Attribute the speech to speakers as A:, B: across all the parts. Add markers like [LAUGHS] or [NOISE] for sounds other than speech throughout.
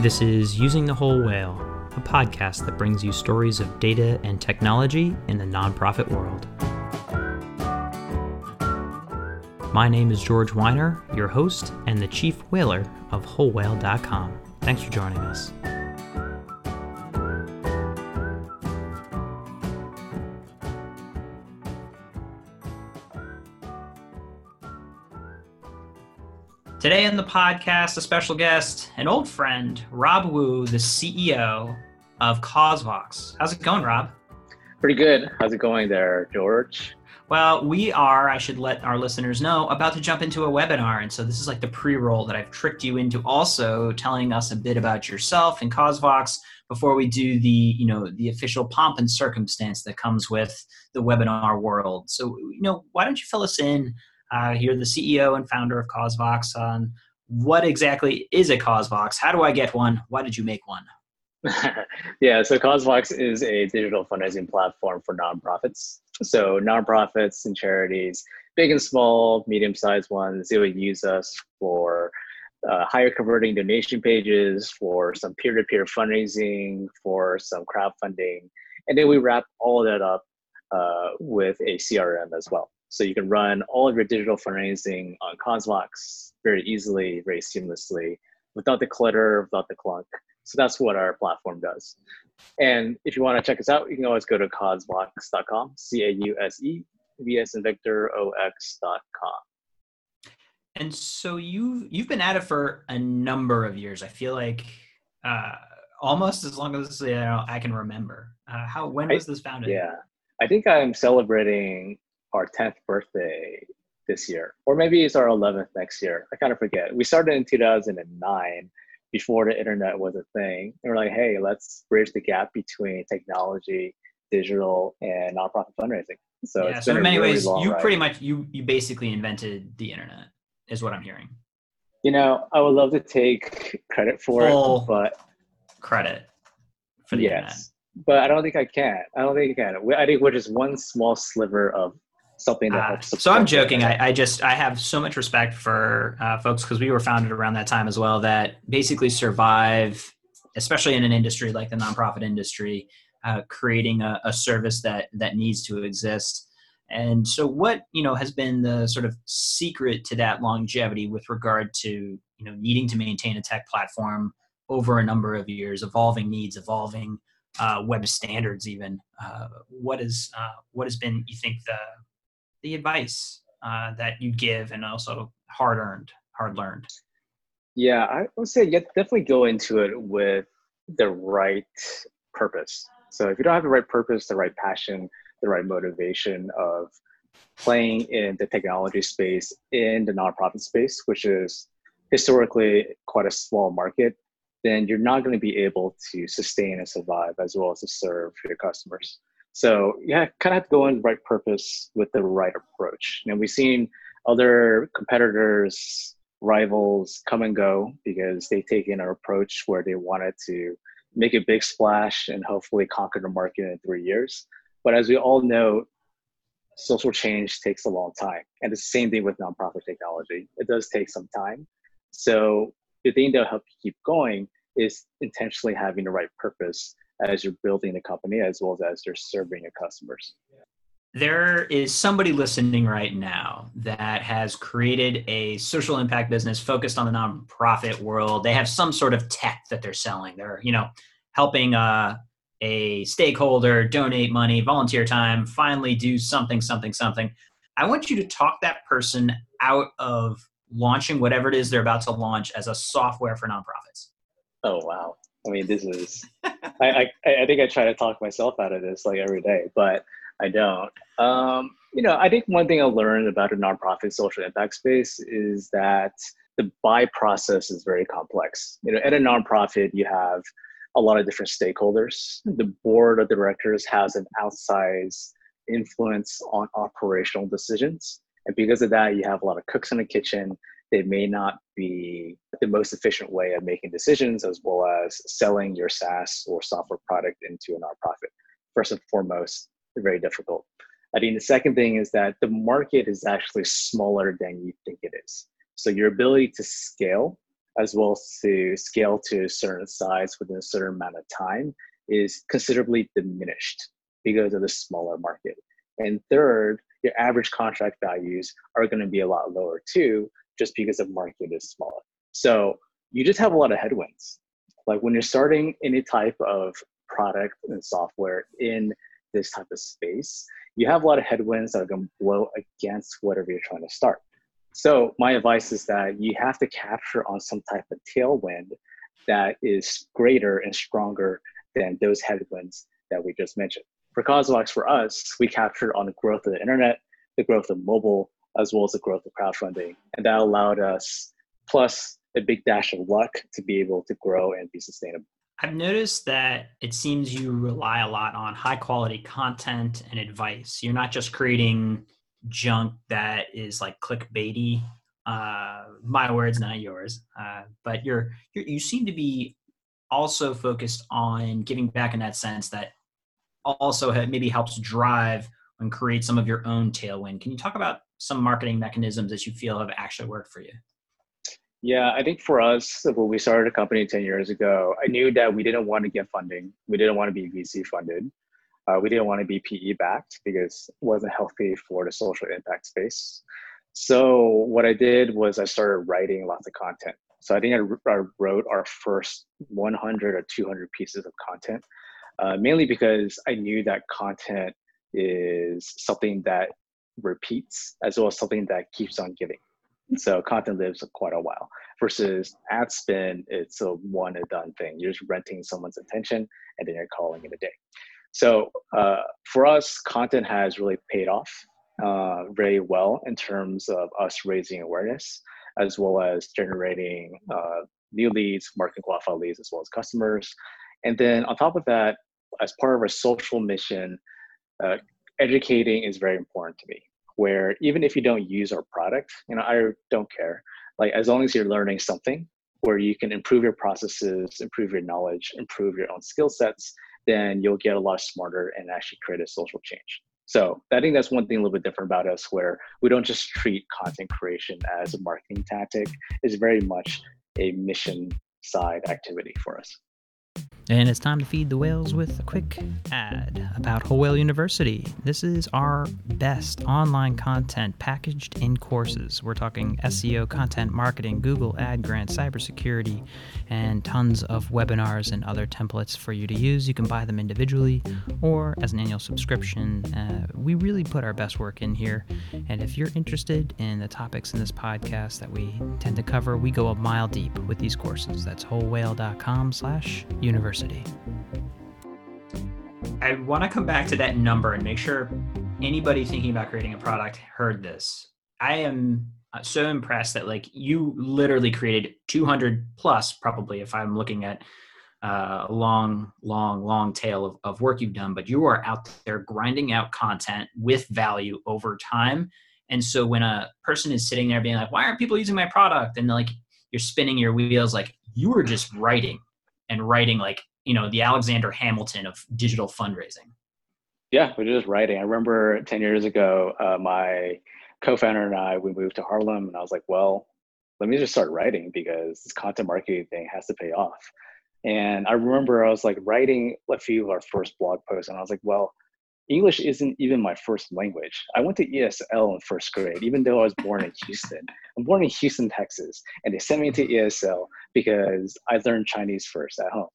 A: This is Using the Whole Whale, a podcast that brings you stories of data and technology in the nonprofit world. My name is George Weiner, your host and the chief whaler of WholeWhale.com. Thanks for joining us. Today on the podcast, a special guest, an old friend, Rob Wu, the CEO of CauseVox. How's it going, Rob?
B: Pretty good. How's it going there, George?
A: Well, we are, I should let our listeners know, about to jump into a webinar. And so this is like the pre roll that I've tricked you into also telling us a bit about yourself and CauseVox before we do the, you know, the official pomp and circumstance that comes with the webinar world. So, you know, why don't you fill us in uh, you're the CEO and founder of CauseVox. On what exactly is a CauseVox? How do I get one? Why did you make one? [LAUGHS]
B: yeah, so CauseVox is a digital fundraising platform for nonprofits. So nonprofits and charities, big and small, medium-sized ones, they would use us for uh, higher converting donation pages, for some peer-to-peer fundraising, for some crowdfunding, and then we wrap all that up uh, with a CRM as well. So you can run all of your digital fundraising on CauseVox very easily, very seamlessly, without the clutter, without the clunk. So that's what our platform does. And if you want to check us out, you can always go to causevox.com, C A U S E V S and Victor O X.com.
A: And so you've you've been at it for a number of years. I feel like uh, almost as long as you know, I can remember. Uh, how when was this founded?
B: Yeah, I think I'm celebrating our 10th birthday this year, or maybe it's our 11th next year. I kind of forget. We started in 2009 before the internet was a thing. And we're like, hey, let's bridge the gap between technology, digital, and nonprofit fundraising.
A: So, yeah, so in many really ways, you ride. pretty much you you basically invented the internet, is what I'm hearing.
B: You know, I would love to take credit for Full it, but
A: credit for the yes, internet.
B: But I don't think I can. I don't think I can. I think we're just one small sliver of something that uh, helps.
A: So I'm joking. I, I, just I have so much respect for uh, folks because we were founded around that time as well that basically survive, especially in an industry like the nonprofit industry, uh, creating a, a, service that that needs to exist. And so, what you know has been the sort of secret to that longevity with regard to you know needing to maintain a tech platform over a number of years, evolving needs, evolving uh, web standards, even. Uh, what is uh, what has been you think the the advice uh, that you give and also hard earned, hard learned?
B: Yeah, I would say you definitely go into it with the right purpose. So if you don't have the right purpose, the right passion, the right motivation of playing in the technology space in the nonprofit space, which is historically quite a small market, then you're not going to be able to sustain and survive as well as to serve your customers. So yeah, kind of have to go in the right purpose with the right approach. And we've seen other competitors, rivals come and go because they've taken an approach where they wanted to make a big splash and hopefully conquer the market in three years. But as we all know, social change takes a long time. And the same thing with nonprofit technology. It does take some time. So the thing that'll help you keep going is intentionally having the right purpose as you're building the company as well as as you're serving your customers.
A: There is somebody listening right now that has created a social impact business focused on the nonprofit world. They have some sort of tech that they're selling. They're you know helping uh, a stakeholder donate money volunteer time finally do something something something. I want you to talk that person out of launching whatever it is they're about to launch as a software for nonprofits.
B: Oh wow. I mean, this is, [LAUGHS] I, I, I think I try to talk myself out of this like every day, but I don't. Um, you know, I think one thing I learned about a nonprofit social impact space is that the buy process is very complex. You know, at a nonprofit, you have a lot of different stakeholders. The board of directors has an outsized influence on operational decisions. And because of that, you have a lot of cooks in the kitchen they may not be the most efficient way of making decisions as well as selling your SaaS or software product into a nonprofit. First and foremost, very difficult. I think the second thing is that the market is actually smaller than you think it is. So your ability to scale as well as to scale to a certain size within a certain amount of time is considerably diminished because of the smaller market. And third, your average contract values are going to be a lot lower too, just because the market is smaller. So you just have a lot of headwinds. Like when you're starting any type of product and software in this type of space, you have a lot of headwinds that are going to blow against whatever you're trying to start. So my advice is that you have to capture on some type of tailwind that is greater and stronger than those headwinds that we just mentioned. For CauseVox, for us, we captured on the growth of the internet, the growth of mobile, as well as the growth of crowdfunding. And that allowed us, plus a big dash of luck, to be able to grow and be sustainable.
A: I've noticed that it seems you rely a lot on high quality content and advice. You're not just creating junk that is like clickbaity. Uh, my words, not yours. Uh, but you're, you're you seem to be also focused on giving back in that sense that also maybe helps drive and create some of your own tailwind. Can you talk about some marketing mechanisms that you feel have actually worked for you?
B: Yeah, I think for us, when we started a company 10 years ago, I knew that we didn't want to get funding. We didn't want to be VC funded. Uh, we didn't want to be PE backed because it wasn't healthy for the social impact space. So what I did was I started writing lots of content. So I think I, wrote our first 100 or 200 pieces of content, uh, mainly because I knew that content is something that repeats as well as something that keeps on giving. So content lives quite a while versus ad spin, it's a one and done thing. You're just renting someone's attention and then you're calling it a day. So uh, for us, content has really paid off uh, very well in terms of us raising awareness as well as generating uh, new leads, marketing qualified leads, as well as customers. And then on top of that, as part of our social mission, uh, educating is very important to me. Where even if you don't use our product, you know, I don't care. Like as long as you're learning something, where you can improve your processes, improve your knowledge, improve your own skill sets, then you'll get a lot smarter and actually create a social change. So I think that's one thing a little bit different about us where we don't just treat content creation as a marketing tactic. It's very much a mission side activity for us.
C: And it's time to feed the whales with a quick ad about Whole Whale University. This is our best online content packaged in courses. We're talking SEO, content marketing, Google Ad Grant, cybersecurity, and tons of webinars and other templates for you to use. You can buy them individually or as an annual subscription. Uh, we really put our best work in here. And if you're interested in the topics in this podcast that we tend to cover, we go a mile deep with these courses. That's wholewhale.com slash university.
A: I want to come back to that number and make sure anybody thinking about creating a product heard this. I am uh, so impressed that like you literally created 200 plus probably if I'm looking at uh, a long, long, long tail of, of work you've done, but you are out there grinding out content with value over time. And so when a person is sitting there being like, why aren't people using my product? And like you're spinning your wheels, like you were just writing and writing like you know the Alexander Hamilton of digital fundraising.
B: Yeah, we're just writing. I remember ten years ago, uh, my co-founder and I we moved to Harlem, and I was like, well, let me just start writing because this content marketing thing has to pay off. And I remember I was like writing a few of our first blog posts, and I was like, well, English isn't even my first language. I went to ESL in first grade, even though I was born in Houston. I'm born in Houston, Texas, and they sent me to ESL because I learned Chinese first at home.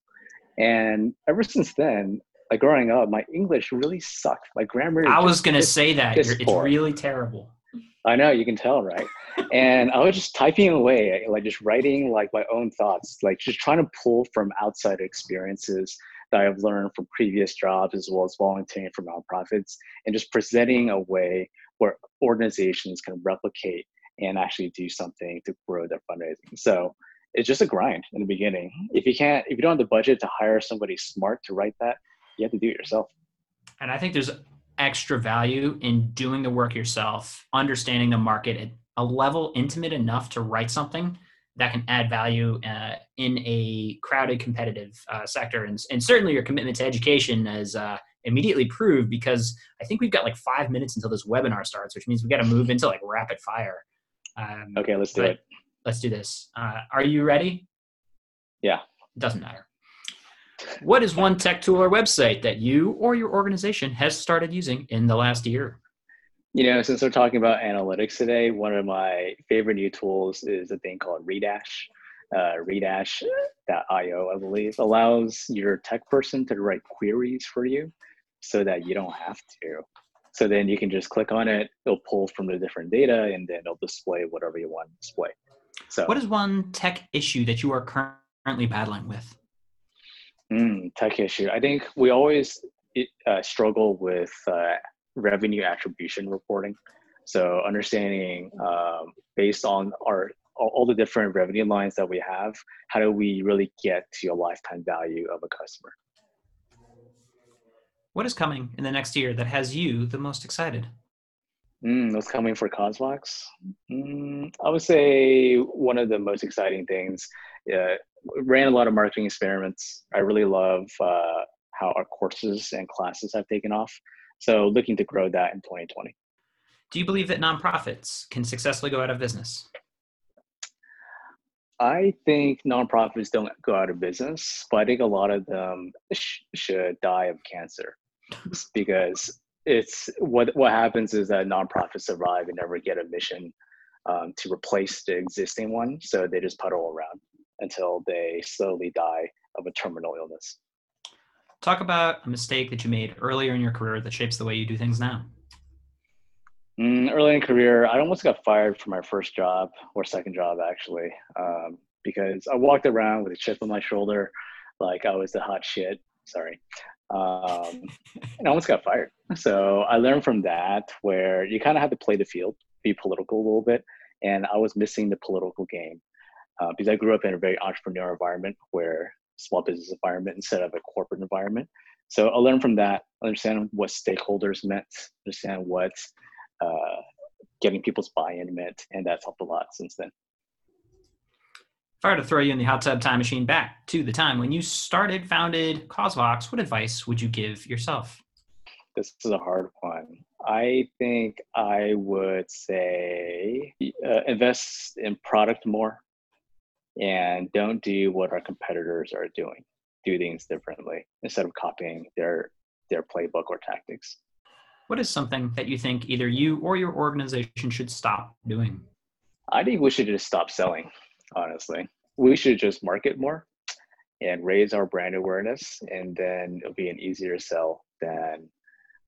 B: And ever since then, like growing up, my English really sucked. My grammar.
A: I was gonna say that it's really terrible.
B: I know you can tell, right? and I was just typing away, like just writing like my own thoughts, like just trying to pull from outside experiences that I've learned from previous jobs as well as volunteering for nonprofits and just presenting a way where organizations can replicate and actually do something to grow their fundraising. So it's just a grind in the beginning. If you can't, if you don't have the budget to hire somebody smart to write that, you have to do it yourself.
A: And I think there's extra value in doing the work yourself, understanding the market at a level intimate enough to write something that can add value uh, in a crowded, competitive uh, sector. And, and certainly your commitment to education is uh, immediately proved because I think we've got like five minutes until this webinar starts, which means we've got to move into like rapid fire.
B: Um, okay, let's do it.
A: Let's do this. Uh, are you ready?
B: Yeah.
A: It doesn't matter. What is one tech tool or website that you or your organization has started using in the last year?
B: You know, since we're talking about analytics today, one of my favorite new tools is a thing called Redash. Uh, Redash.io, I believe, allows your tech person to write queries for you so that you don't have to. So then you can just click on it, it'll pull from the different data, and then it'll display whatever you want to display. So,
A: what is one tech issue that you are currently battling with?
B: Mm, tech issue. I think we always uh, struggle with uh, revenue attribution reporting. So understanding um, based on our all the different revenue lines that we have, how do we really get to a lifetime value of a customer?
A: What is coming in the next year that has you the most excited?
B: Mm, what's coming for CauseVox? Mm, I would say one of the most exciting things. Uh, ran a lot of marketing experiments. I really love uh, how our courses and classes have taken off. So looking to grow that in 2020.
A: Do you believe that nonprofits can successfully go out of business?
B: I think nonprofits don't go out of business, but I think a lot of them sh- should die of cancer [LAUGHS] because it's what what happens is that nonprofits survive and never get a mission um, to replace the existing one, so they just puddle around until they slowly die of a terminal illness.
A: Talk about a mistake that you made earlier in your career that shapes the way you do things now.
B: Mm, early in career, I almost got fired from my first job or second job actually, um, because I walked around with a chip on my shoulder, like I was the hot shit. Sorry, um, and I almost got fired. So I learned from that where you kind of have to play the field, be political a little bit, and I was missing the political game uh, because I grew up in a very entrepreneurial environment where small business environment instead of a corporate environment. So I learned from that, understand what stakeholders meant, understand what uh, getting people's buy-in meant, and that's helped a lot since then.
A: I to throw you in the hot tub time machine back to the time when you started, founded CauseVox, what advice would you give yourself?
B: This is a hard one. I think I would say uh, invest in product more and don't do what our competitors are doing. Do things differently instead of copying their their playbook or tactics.
A: What is something that you think either you or your organization should stop doing?
B: I think we should just stop selling, honestly. We should just market more and raise our brand awareness, and then it'll be an easier sell than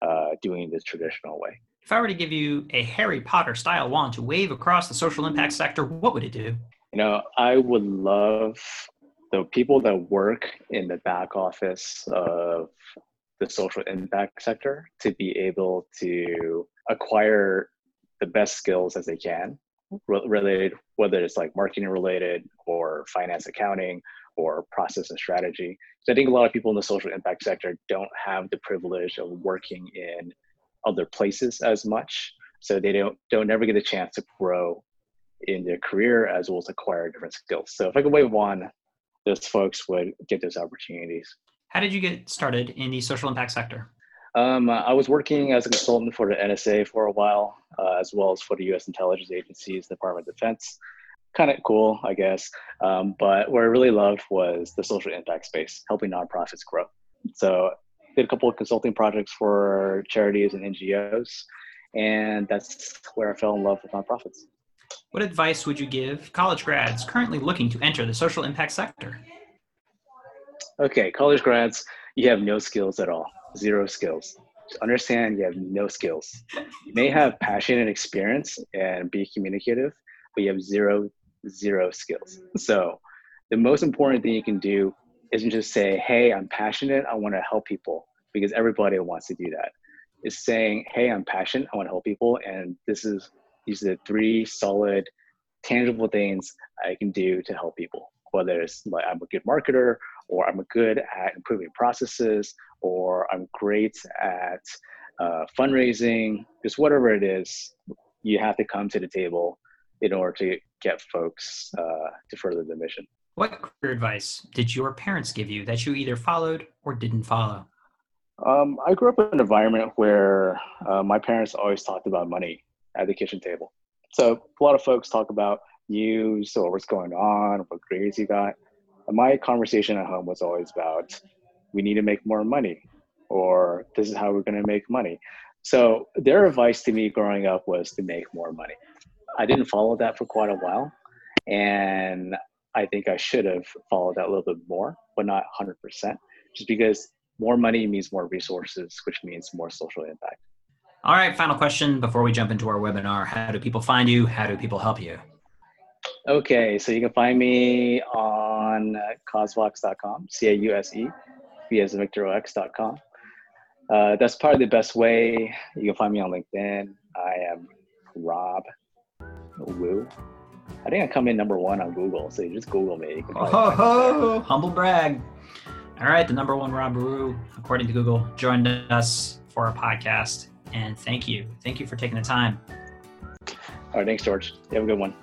B: uh, doing the traditional way.
A: If I were to give you a Harry Potter style wand to wave across the social impact sector, what would it do?
B: You know, I would love the people that work in the back office of the social impact sector to be able to acquire the best skills as they can related whether it's like marketing related or finance accounting or process and strategy. So i think a lot of people in the social impact sector don't have the privilege of working in other places as much. So they don't don't never get a chance to grow in their career as well as acquire different skills. So if i could wave one those folks would get those opportunities.
A: How did you get started in the social impact sector?
B: Um, I was working as a consultant for the NSA for a while, uh, as well as for the U.S. intelligence agencies, Department of Defense. Kind of cool, I guess. Um, but what I really loved was the social impact space, helping nonprofits grow. So, did a couple of consulting projects for charities and NGOs, and that's where I fell in love with nonprofits.
A: What advice would you give college grads currently looking to enter the social impact sector?
B: okay, college grads, you have no skills at all, zero skills. Just understand you have no skills. You may have passion and experience and be communicative, but you have zero, zero skills. So the most important thing you can do isn't just say, hey, I'm passionate, I want to help people, because everybody wants to do that. Is saying, hey, I'm passionate, I want to help people, and this is these are the three solid, tangible things I can do to help people. Whether it's like I'm a good marketer or I'm good at improving processes, or I'm great at uh, fundraising, just whatever it is, you have to come to the table in order to get folks uh, to further the mission.
A: What career advice did your parents give you that you either followed or didn't follow?
B: Um, I grew up in an environment where uh, my parents always talked about money at the kitchen table. So a lot of folks talk about news or what's going on, what grades you got. My conversation at home was always about we need to make more money or this is how we're going to make money. So their advice to me growing up was to make more money. I didn't follow that for quite a while. And I think I should have followed that a little bit more, but not 100%, just because more money means more resources, which means more social impact.
A: All right, final question before we jump into our webinar. How do people find you? How do people help you?
B: Okay, so you can find me on causevox.com, C A U S E, V as Victor X.com. Uh, that's probably the best way. You can find me on LinkedIn. I am Rob Wu. I think I come in number one on Google, so you just Google me.
A: Oh, [LAUGHS] humble brag. All right, the number one Rob Wu, according to Google, joined us for our podcast. And thank you. Thank you for taking the time.
B: All right, thanks, George. You have a good one.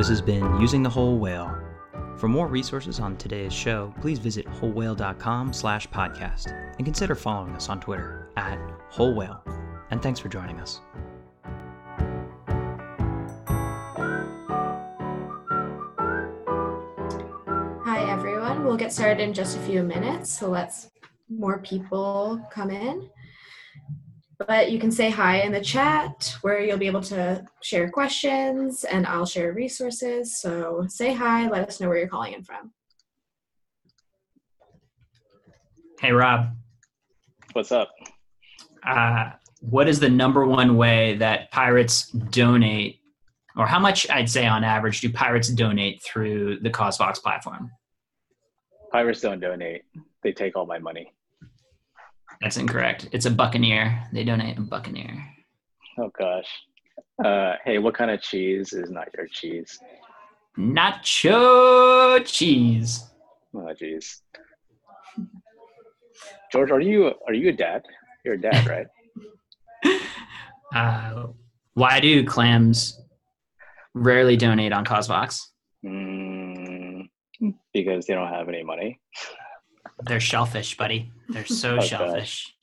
C: This has been Using the Whole Whale. For more resources on today's show, please visit wholewhale.com slash podcast and consider following us on Twitter at Whole Whale. And thanks for joining us.
D: Hi, everyone. We'll get started in just a few minutes, so let's more people come in but you can say hi in the chat where you'll be able to share questions and I'll share resources. So say hi, let us know where you're calling in from.
A: Hey, Rob.
B: What's up?
A: Uh, what is the number one way that pirates donate, or how much I'd say on average do pirates donate through the CauseVox platform?
B: Pirates don't donate, they take all my money.
A: That's incorrect. It's a Buccaneer. They donate a Buccaneer.
B: Oh gosh. Uh, hey, what kind of cheese is not your cheese?
A: Nacho cheese.
B: Oh jeez. George, are you are you a dad? You're a dad, right? [LAUGHS]
A: uh, why do clams rarely donate on CauseVox?
B: Mm, because they don't have any money. [LAUGHS]
A: They're shellfish, buddy. They're so [LAUGHS] oh, shellfish.